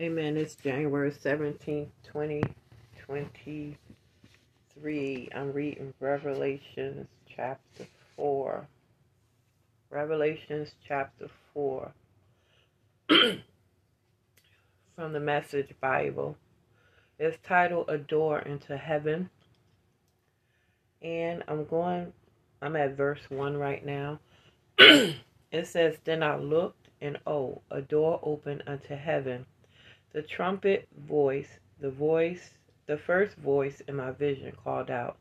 Amen. It's January 17th, 2023. I'm reading Revelations chapter 4. Revelations chapter 4 from the Message Bible. It's titled A Door into Heaven. And I'm going, I'm at verse 1 right now. it says, Then I looked, and oh, a door opened unto heaven the trumpet voice, the voice, the first voice in my vision called out,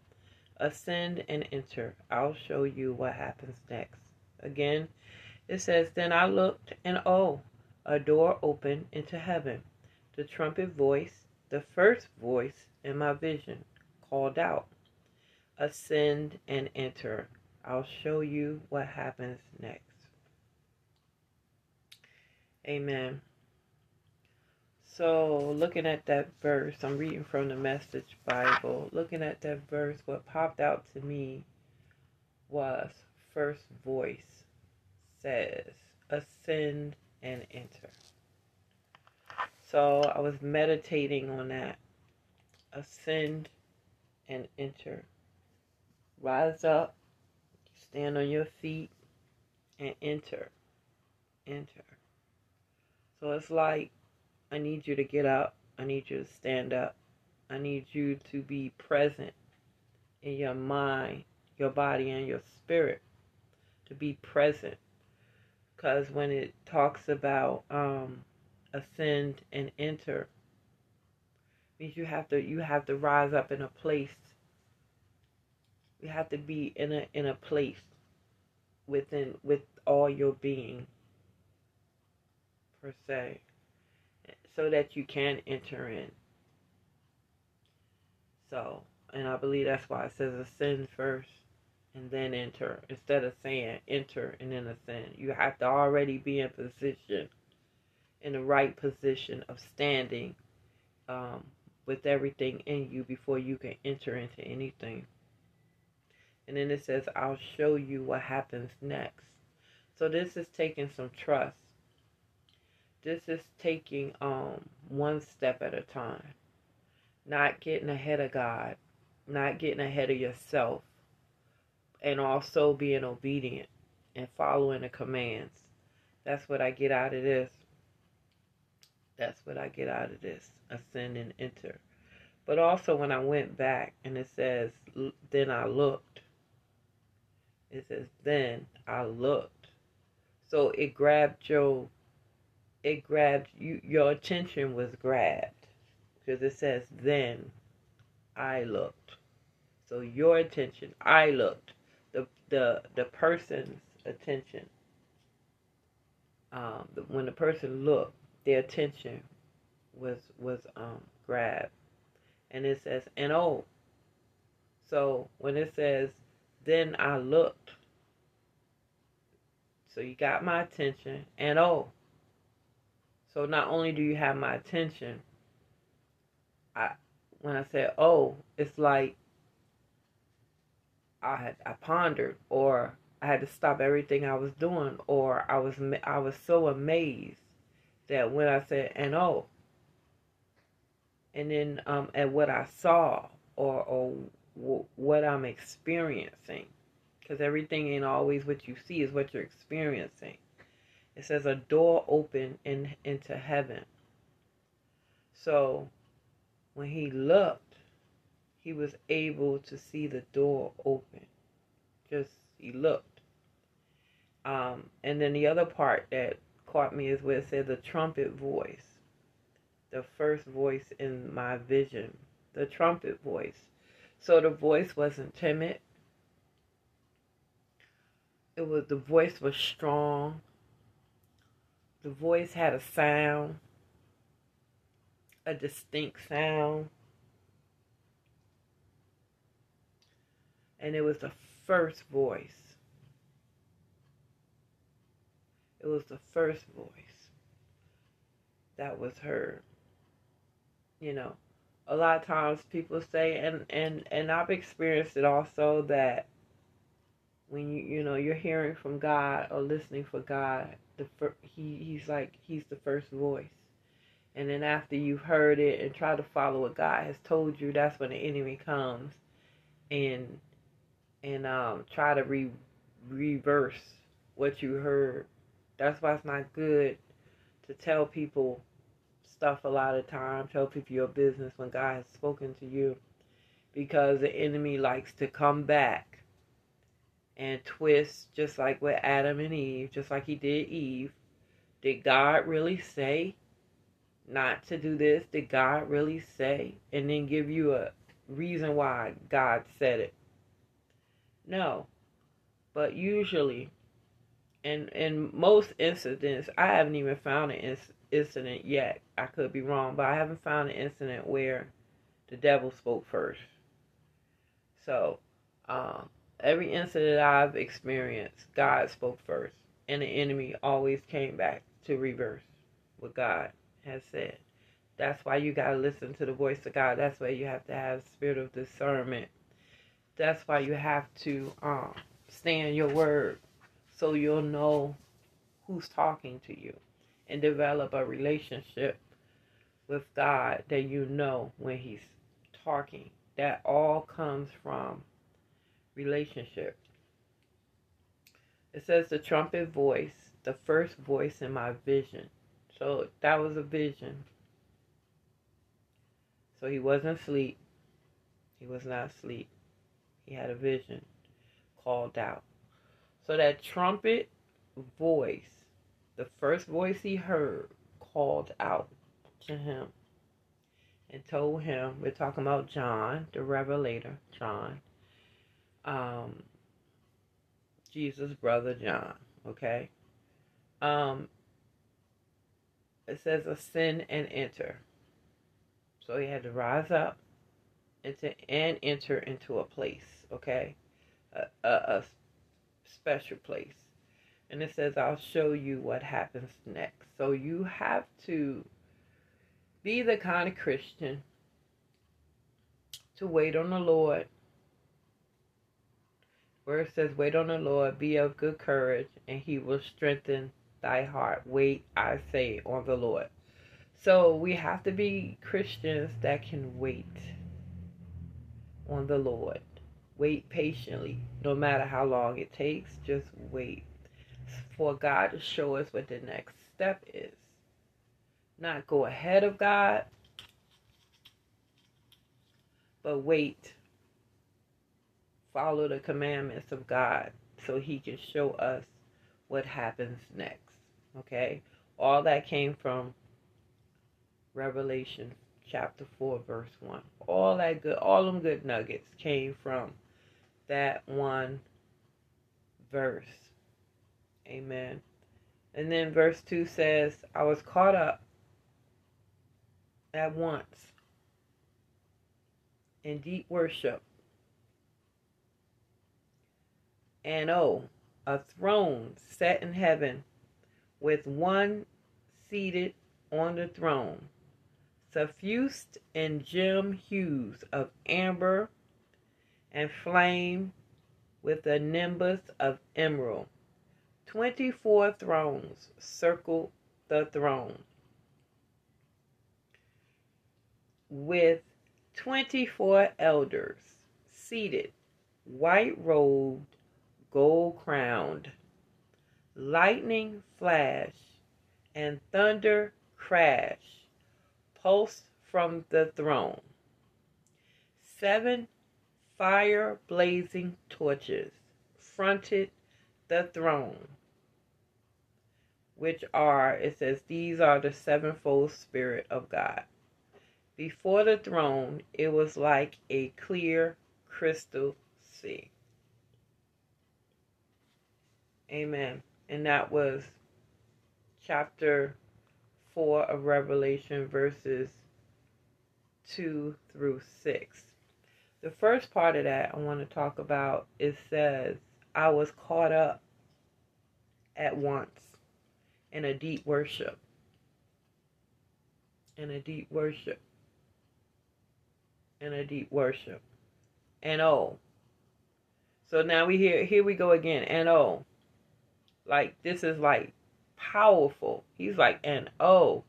Ascend and enter. I'll show you what happens next. Again, it says, Then I looked, and oh, a door opened into heaven. The trumpet voice, the first voice in my vision, called out, Ascend and enter. I'll show you what happens next. Amen. So, looking at that verse, I'm reading from the Message Bible. Looking at that verse, what popped out to me was first voice says, ascend and enter. So, I was meditating on that. Ascend and enter. Rise up, stand on your feet, and enter. Enter. So, it's like I need you to get up. I need you to stand up. I need you to be present in your mind, your body, and your spirit. To be present. Because when it talks about um, ascend and enter, means you have to you have to rise up in a place. You have to be in a in a place within with all your being per se so that you can enter in. So, and I believe that's why it says ascend first and then enter instead of saying enter and then ascend. You have to already be in position, in the right position of standing um, with everything in you before you can enter into anything. And then it says, I'll show you what happens next. So this is taking some trust this is taking um one step at a time. Not getting ahead of god. Not getting ahead of yourself. And also being obedient and following the commands. That's what i get out of this. That's what i get out of this. Ascend and enter. But also when i went back and it says then i looked. It says then i looked. So it grabbed your it grabbed you your attention was grabbed because it says then I looked. So your attention, I looked. The the the person's attention. Um, when the person looked, their attention was was um grabbed, and it says and oh. So when it says then I looked, so you got my attention, and oh, so not only do you have my attention, I when I said oh, it's like I had I pondered or I had to stop everything I was doing or I was I was so amazed that when I said and oh and then um at what I saw or or w- what I'm experiencing because everything ain't always what you see is what you're experiencing it says a door open in, into heaven. So when he looked, he was able to see the door open. Just he looked. Um, and then the other part that caught me is where it said the trumpet voice. The first voice in my vision. The trumpet voice. So the voice wasn't timid. It was the voice was strong. The voice had a sound, a distinct sound. And it was the first voice. It was the first voice that was heard. You know, a lot of times people say, and and and I've experienced it also that when you you know you're hearing from God or listening for God, the fir- he he's like he's the first voice, And then after you've heard it and try to follow what God has told you, that's when the enemy comes and and um try to re- reverse what you heard. That's why it's not good to tell people stuff a lot of time, tell people your business when God has spoken to you. Because the enemy likes to come back and twist just like with Adam and Eve, just like he did Eve. Did God really say not to do this? Did God really say? And then give you a reason why God said it. No. But usually, and in most incidents, I haven't even found an incident yet. I could be wrong, but I haven't found an incident where the devil spoke first. So, um, every incident I've experienced, God spoke first, and the enemy always came back to reverse what God has said. That's why you got to listen to the voice of God. That's why you have to have spirit of discernment. That's why you have to um, stand your word so you'll know who's talking to you and develop a relationship with God that you know when He's talking. That all comes from relationship. It says the trumpet voice, the first voice in my vision. So that was a vision. So he wasn't asleep. He was not asleep. He had a vision called out. So that trumpet voice, the first voice he heard, called out to him and told him, we're talking about John, the Revelator, John, um, Jesus' brother John, okay? Um, it says ascend and enter. So he had to rise up into and enter into a place, okay? A, a, a special place. And it says, I'll show you what happens next. So you have to be the kind of Christian to wait on the Lord. Where it says, Wait on the Lord, be of good courage, and he will strengthen thy heart. Wait, I say, on the Lord. So we have to be Christians that can wait on the Lord. Wait patiently, no matter how long it takes, just wait for God to show us what the next step is. Not go ahead of God, but wait. Follow the commandments of God so He can show us what happens next. Okay? All that came from Revelation chapter 4, verse 1. All that good, all them good nuggets came from that one verse. Amen. And then verse 2 says, I was caught up at once in deep worship. And oh, a throne set in heaven with one seated on the throne, suffused in gem hues of amber and flame with a nimbus of emerald. Twenty four thrones circled the throne with twenty four elders seated, white robed, gold crowned lightning flash, and thunder crash pulse from the throne. Seven fire blazing torches fronted the throne, which are, it says, these are the sevenfold Spirit of God. Before the throne, it was like a clear crystal sea. Amen and that was chapter 4 of Revelation, verses 2 through 6. The first part of that I want to talk about it says, I was caught up at once in a deep worship. In a deep worship. In a deep worship. And oh. So now we hear here we go again. And oh. Like this is like powerful. He's like, an oh,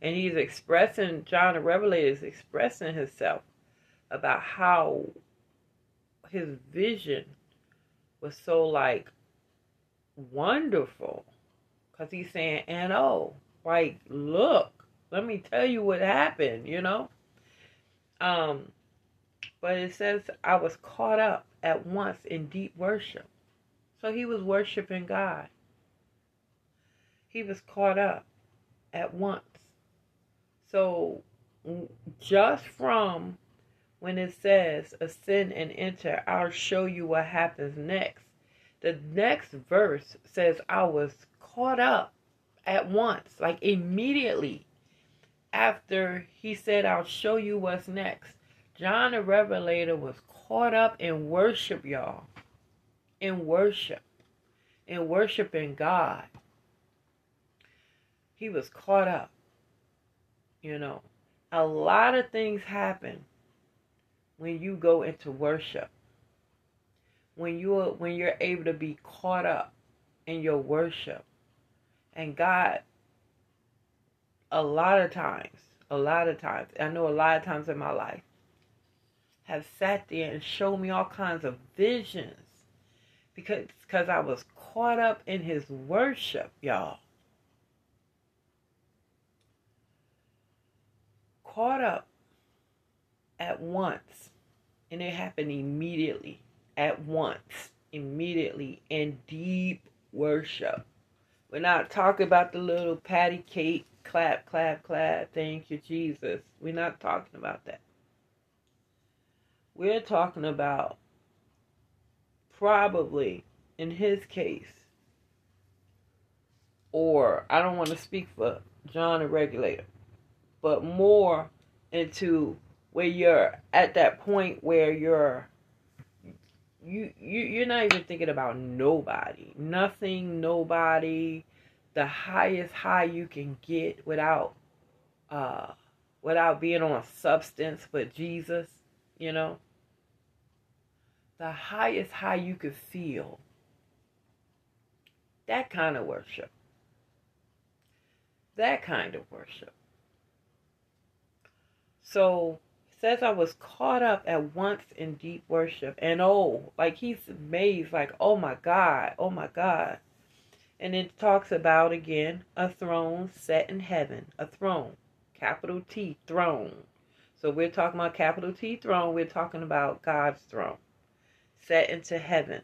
And he's expressing, John the Revelator is expressing himself about how his vision was so like wonderful. Because he's saying, and oh, like, look, let me tell you what happened, you know? Um, but it says, I was caught up at once in deep worship. So he was worshiping God. He was caught up at once. So just from when it says ascend and enter, I'll show you what happens next. The next verse says, I was caught up at once, like immediately after he said, I'll show you what's next. John the Revelator was caught up in worship, y'all. In worship. In worshiping God. He was caught up. You know, a lot of things happen when you go into worship. When you're when you're able to be caught up in your worship. And God a lot of times, a lot of times, I know a lot of times in my life, have sat there and showed me all kinds of visions because because I was caught up in his worship, y'all. Caught up at once. And it happened immediately. At once. Immediately. In deep worship. We're not talking about the little patty cake, clap, clap, clap. Thank you, Jesus. We're not talking about that. We're talking about probably, in his case, or I don't want to speak for John the Revelator, but more into where you're at that point where you're you, you you're not even thinking about nobody nothing nobody the highest high you can get without uh without being on substance but jesus you know the highest high you could feel. That kind of worship. That kind of worship. So says I was caught up at once in deep worship. And oh, like he's amazed, like, oh my God, oh my God. And it talks about again a throne set in heaven, a throne, capital T, throne. So we're talking about capital T throne, we're talking about God's throne set into heaven.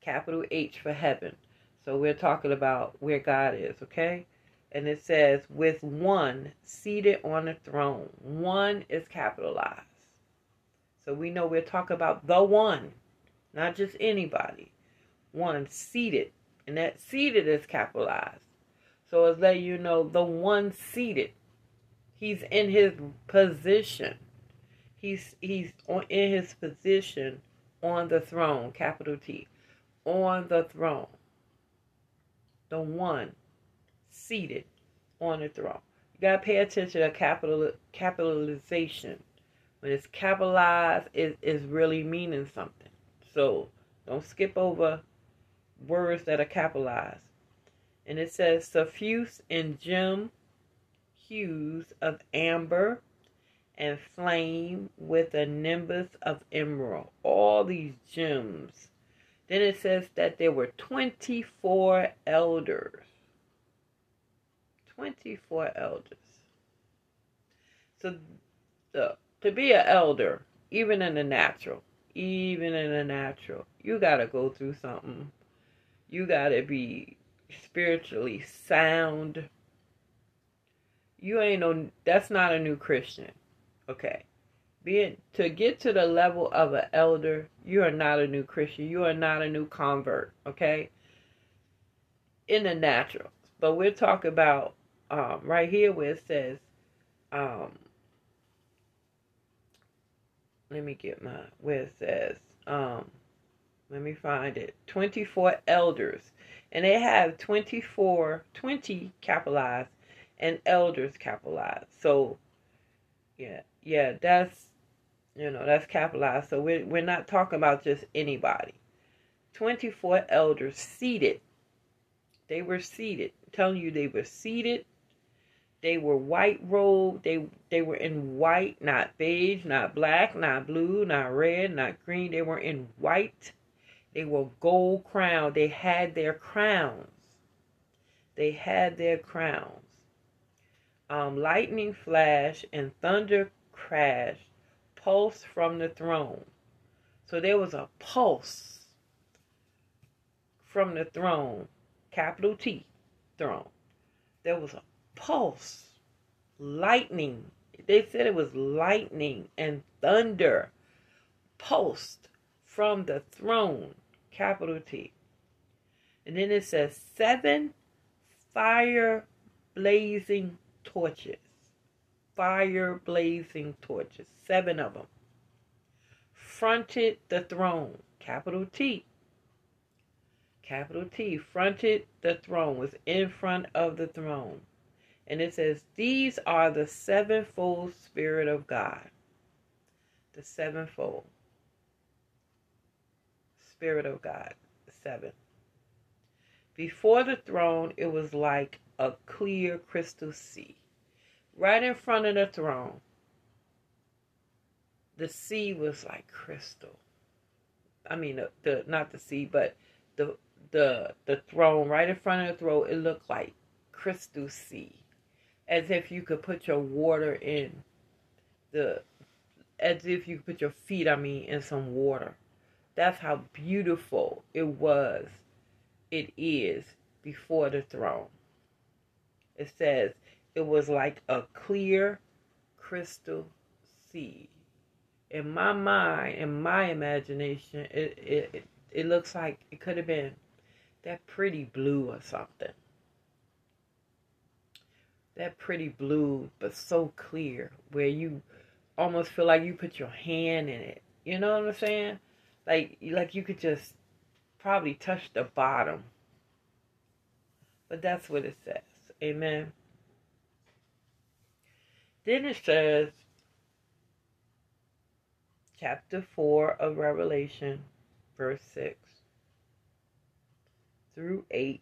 Capital H for heaven. So we're talking about where God is, okay? And it says, with one seated on a throne. One is capitalized. So we know we're talking about the one, not just anybody. One seated. And that seated is capitalized. So it's letting you know the one seated. He's in his position. He's he's on, in his position on the throne, capital T, on the throne. The one seated on the throne. You gotta pay attention to capital capitalization. When it's capitalized, it is really meaning something. So don't skip over words that are capitalized. And it says suffuse in gem hues of amber, and flame with a nimbus of emerald. All these gems. Then it says that there were 24 elders. 24 elders. So the, to be an elder, even in the natural, even in the natural, you got to go through something. You got to be spiritually sound. You ain't no, that's not a new Christian. Okay. Being to get to the level of an elder, you are not a new Christian. You are not a new convert. Okay. In the natural. But we're talking about um, right here where it says, um, let me get my where it says, um, let me find it. 24 elders. And they have 24, 20 capitalized and elders capitalized. So, yeah, yeah, that's you know, that's capitalized. So we're we're not talking about just anybody. 24 elders seated. They were seated. I'm telling you they were seated. They were white robed. They they were in white, not beige, not black, not blue, not red, not green. They were in white. They were gold crowned. They had their crowns. They had their crowns. Um, lightning flash and thunder crash pulse from the throne. So there was a pulse from the throne, capital T, throne. There was a pulse, lightning. They said it was lightning and thunder pulsed from the throne, capital T. And then it says seven fire blazing torches. Fire blazing torches. Seven of them. Fronted the throne, capital T. Capital T, fronted the throne, was in front of the throne. And it says, These are the sevenfold Spirit of God. The sevenfold Spirit of God. Seven. Before the throne, it was like a clear crystal sea. Right in front of the throne, the sea was like crystal. I mean, the, the not the sea, but the the the throne right in front of the throne. It looked like crystal sea as if you could put your water in the as if you could put your feet i mean in some water. That's how beautiful it was it is before the throne. It says it was like a clear crystal sea. In my mind in my imagination it, it, it looks like it could have been that pretty blue or something that pretty blue, but so clear, where you almost feel like you put your hand in it. You know what I'm saying? Like, like you could just probably touch the bottom. But that's what it says. Amen. Then it says, chapter 4 of Revelation, verse 6 through 8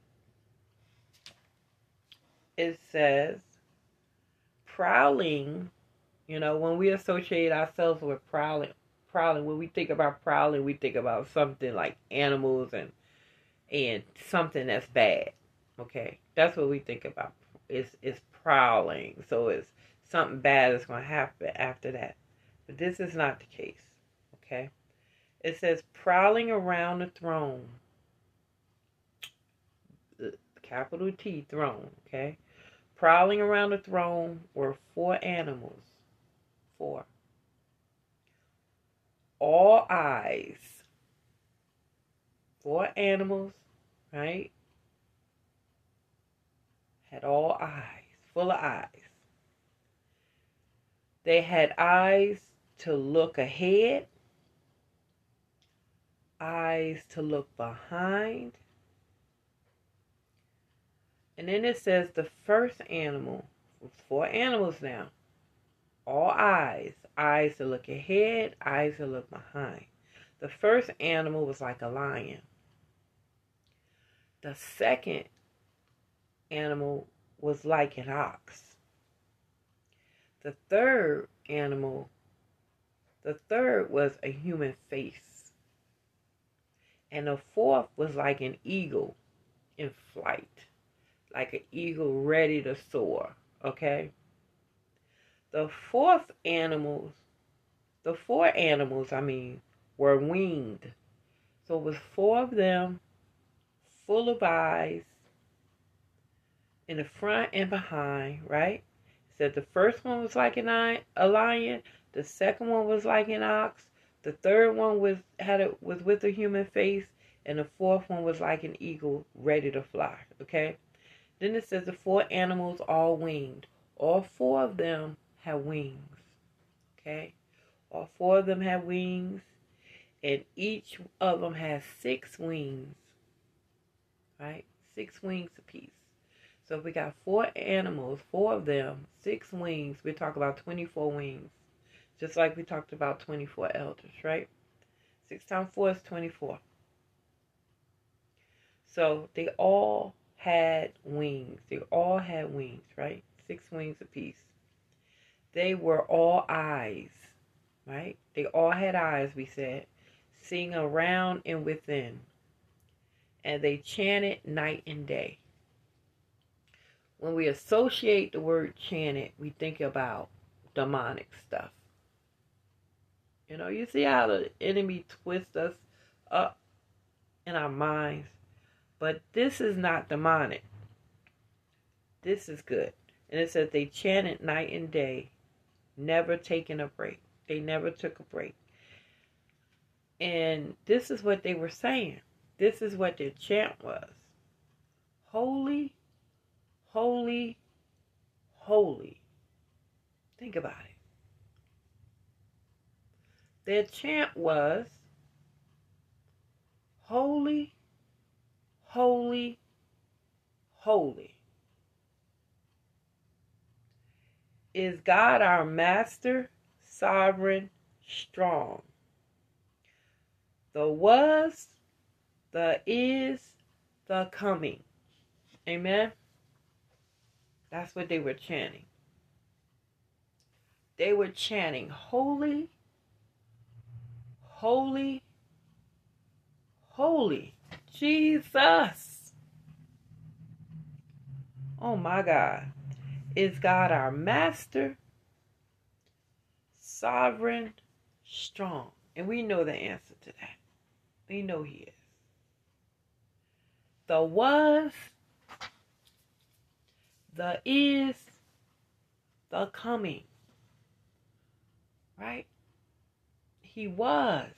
it says prowling, you know, when we associate ourselves with prowling, prowling, when we think about prowling, we think about something like animals and and something that's bad. Okay, that's what we think about. Is is prowling, so it's something bad is going to happen after that. But this is not the case. Okay, it says prowling around the throne uh, capital T throne, okay? Prowling around the throne were four animals. Four. All eyes. Four animals, right? Had all eyes, full of eyes. They had eyes to look ahead, eyes to look behind, and then it says the first animal, four animals now, all eyes, eyes to look ahead, eyes to look behind. The first animal was like a lion. The second animal was like an ox. The third animal, the third was a human face. And the fourth was like an eagle in flight like an eagle ready to soar. Okay? The fourth animals, the four animals, I mean, were winged. So it was four of them, full of eyes, in the front and behind, right? said the first one was like an eye, a lion, the second one was like an ox, the third one was had it was with a human face, and the fourth one was like an eagle ready to fly. Okay, then it says the four animals all winged. All four of them have wings. Okay? All four of them have wings. And each of them has six wings. Right? Six wings apiece. So if we got four animals, four of them, six wings, we talk about 24 wings. Just like we talked about 24 elders, right? Six times four is 24. So they all had wings. They all had wings, right? six wings apiece. They were all eyes, right? They all had eyes, we said, seeing around and within. And they chanted night and day. When we associate the word chanted, we think about demonic stuff. You know, you see how the enemy twists us up in our minds. But this is not demonic. This is good. And it says they chanted night and day, never taking a break. They never took a break. And this is what they were saying. This is what their chant was. Holy, holy, holy. Think about it. Their chant was Holy, holy, holy. Is God our master, sovereign, strong? The was, the is, the coming. Amen. That's what they were chanting. They were chanting, Holy, holy, holy. Jesus. Oh my God. Is God our master, sovereign, strong? And we know the answer to that. We know He is. The was, the is, the coming. Right? He was.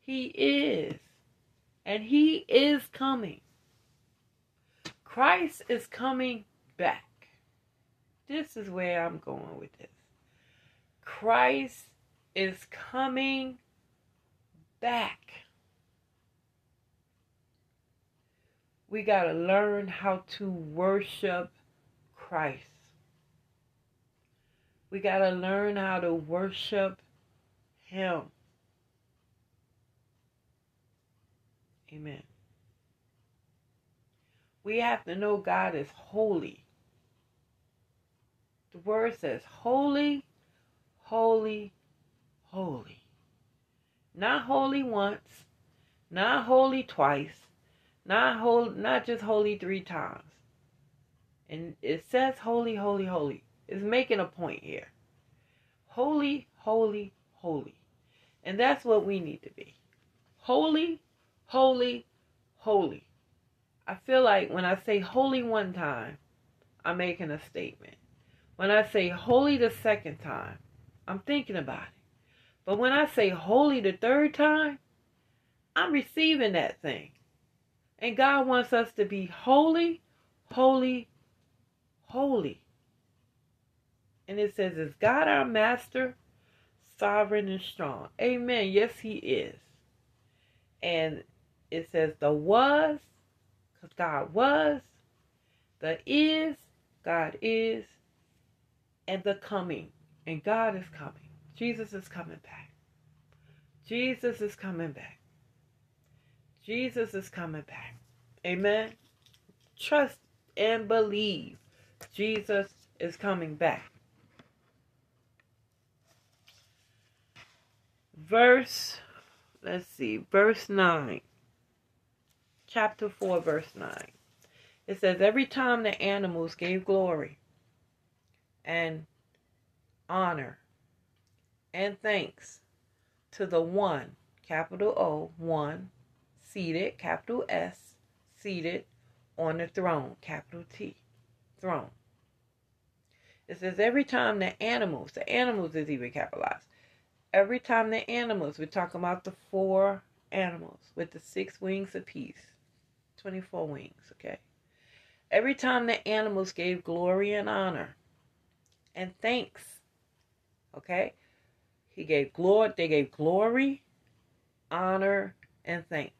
He is. And He is coming. Christ is coming back. This is where I'm going with this. Christ is coming back. We got to learn how to worship Christ. We got to learn how to worship Him. Amen. We have to know God is holy. The word says holy, holy, holy. Not holy once, not holy twice, not whole, not just holy three times. And it says holy, holy, holy. It's making a point here. Holy, holy, holy. And that's what we need to be. Holy, holy, holy. I feel like when I say holy one time, I'm making a statement. When I say holy the second time, I'm thinking about it. But when I say holy the third time, I'm receiving that thing. And God wants us to be holy, holy, holy. And it says, Is God our master, sovereign and strong? Amen. Yes, He is. And it says the was, because God was, the is, God is, and the coming. And God is coming. Jesus is coming back. Jesus is coming back. Jesus is coming back. Amen. Trust and believe Jesus is coming back. Verse, let's see, verse 9 chapter 4, verse 9. It says, Every time the animals gave glory and honor and thanks to the one, capital O, one, seated, capital S, seated on the throne, capital T, throne. It says every time the animals, the animals is even capitalized. Every time the animals, we're talking about the four animals with the six wings apiece 24 wings, okay? Every time the animals gave glory and honor and thanks, okay? He gave glory, they gave glory, honor, and thanks.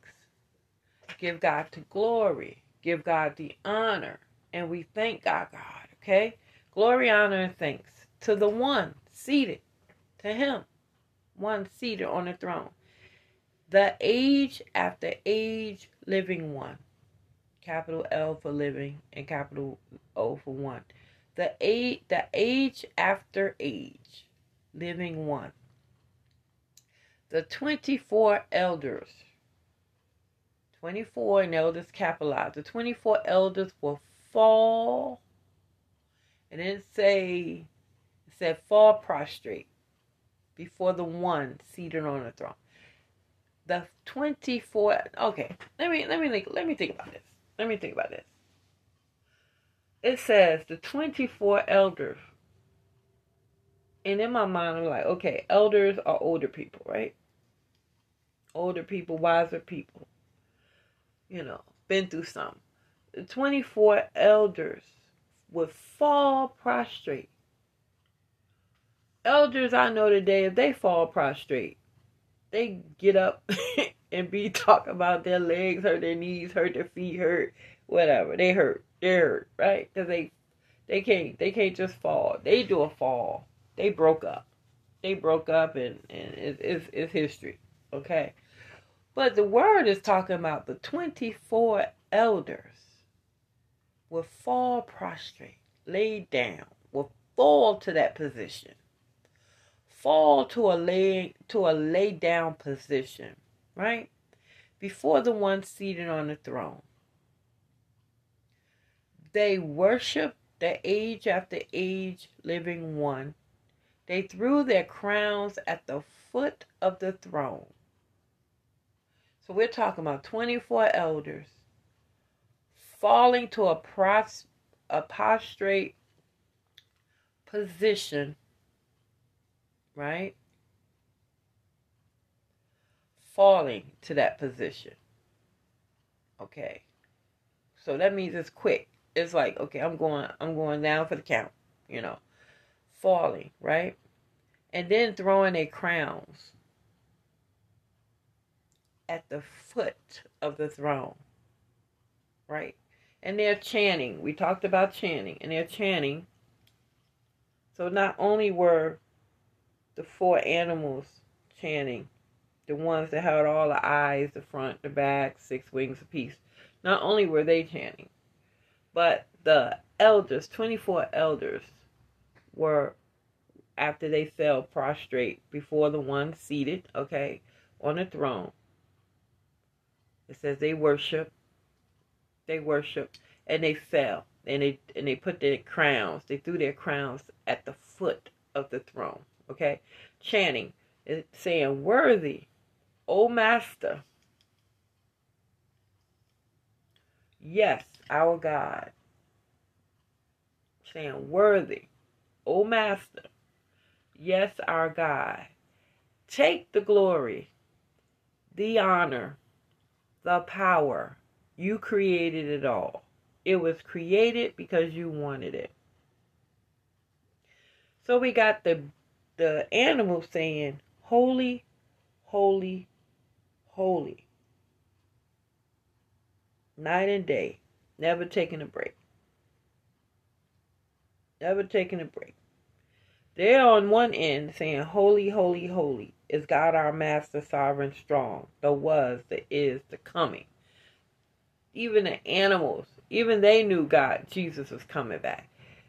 Give God the glory, give God the honor, and we thank God, God, okay? Glory, honor, and thanks to the one seated, to Him, one seated on the throne. The age after age living one capital L for living, and capital O for one. The age, the age after age, living one. The 24 elders. 24 and elders capitalized. The 24 elders will fall. And then say, it said fall prostrate before the one seated on the throne. The 24 okay, let me let me let me think about this. Let me think about this. It says the 24 elders. And in my mind I'm like, okay, elders are older people, right? Older people, wiser people. You know, been through some. The 24 elders would fall prostrate elders I know today, if they fall prostrate, they get up and be talk about their legs hurt, their knees hurt, their feet hurt, whatever. They hurt. They hurt, right? Because they they can't they can't just fall. They do a fall. They broke up. They broke up and, and it's, it's, it's history. Okay. But the word is talking about the 24 elders will fall prostrate, lay down, will fall to that position fall to a lay to a lay down position, right? Before the one seated on the throne. They worship the age after age living one. They threw their crowns at the foot of the throne. So we're talking about 24 elders falling to a, pros, a prostrate position right? Falling to that position. Okay. So that means it's quick. It's like, okay, I'm going I'm going down for the count, you know. Falling, right? And then throwing their crowns at the foot of the throne. Right? And they're chanting. We talked about chanting, and they're chanting. So not only were the four animals chanting, the ones that had all the eyes, the front, the back, six wings apiece. Not only were they chanting, but the elders, 24 elders, were, after they fell prostrate before the one seated, okay, on the throne. It says they worship, they worship, and they fell. And they and they put their crowns, they threw their crowns at the foot of the throne. Okay? Chanting. Saying, Worthy, O Master. Yes, our God. Saying, Worthy, O Master. Yes, our God. Take the glory, the honor, the power. You created it all. It was created because you wanted it. So we got the the animal saying, Holy, holy, holy. Night and day, never taking a break. Never taking a break. They're on one end saying, Holy, holy, holy is God our Master, sovereign, strong, the was, the is, the coming. Even the animals, even they knew God, Jesus was coming back.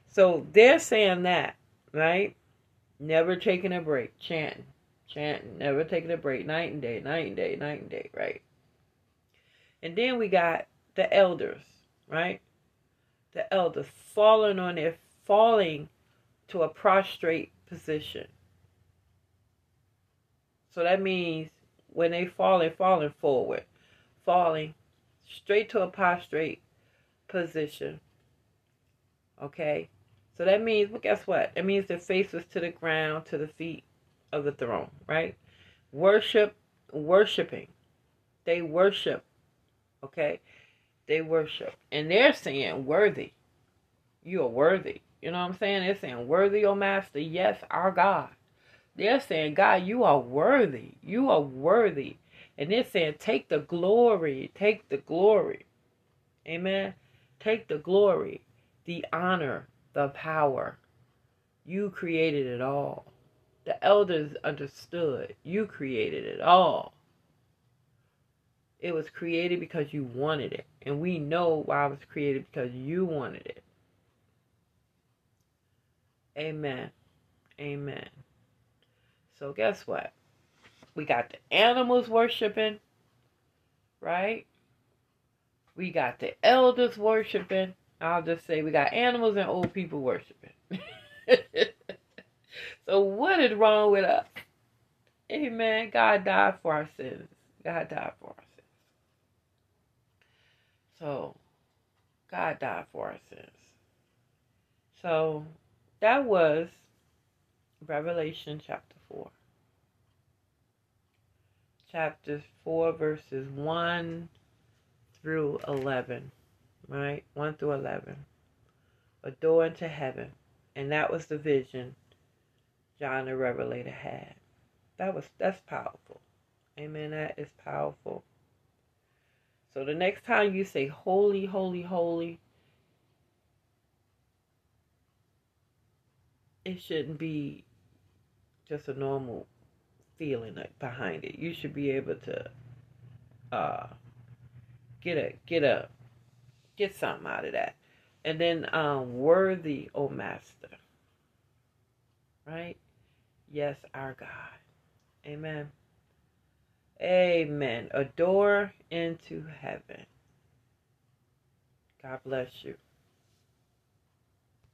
So they're saying that, right? Never taking a break. Chanting. Chanting. Never taking a break. Night and day, night and day, night and day, right? And then we got the elders, right? The elders falling on their falling to a prostrate position. So that means when they fall, they're falling forward, falling straight to a prostrate position. Okay? So that means, well, guess what? It means their faces to the ground, to the feet of the throne, right? Worship, worshiping. They worship, okay? They worship. And they're saying, worthy. You are worthy. You know what I'm saying? They're saying, worthy, O Master. Yes, our God. They're saying, God, you are worthy. You are worthy. And they're saying, take the glory. Take the glory. Amen. Take the glory, the honor, the power. You created it all. The elders understood you created it all. It was created because you wanted it. And we know why it was created because you wanted it. Amen. Amen. So guess what? We got the animals worshiping, right? We got the elders worshiping. I'll just say we got animals and old people worshiping. so what is wrong with us? Amen. God died for our sins. God died for our sins. So God died for our sins. So that was Revelation chapter 4. Chapter 4, verses 1 through 11. Right? 1 through 11. A door into heaven. And that was the vision John the Revelator had. That was that's powerful. Amen. That is powerful. So the next time you say holy, holy, holy, it shouldn't be just a normal feeling behind it. You should be able to uh, get a get a get something out of that. And then um, worthy, O Master. Right? Yes, our God. Amen. Amen. A door into heaven. God bless you.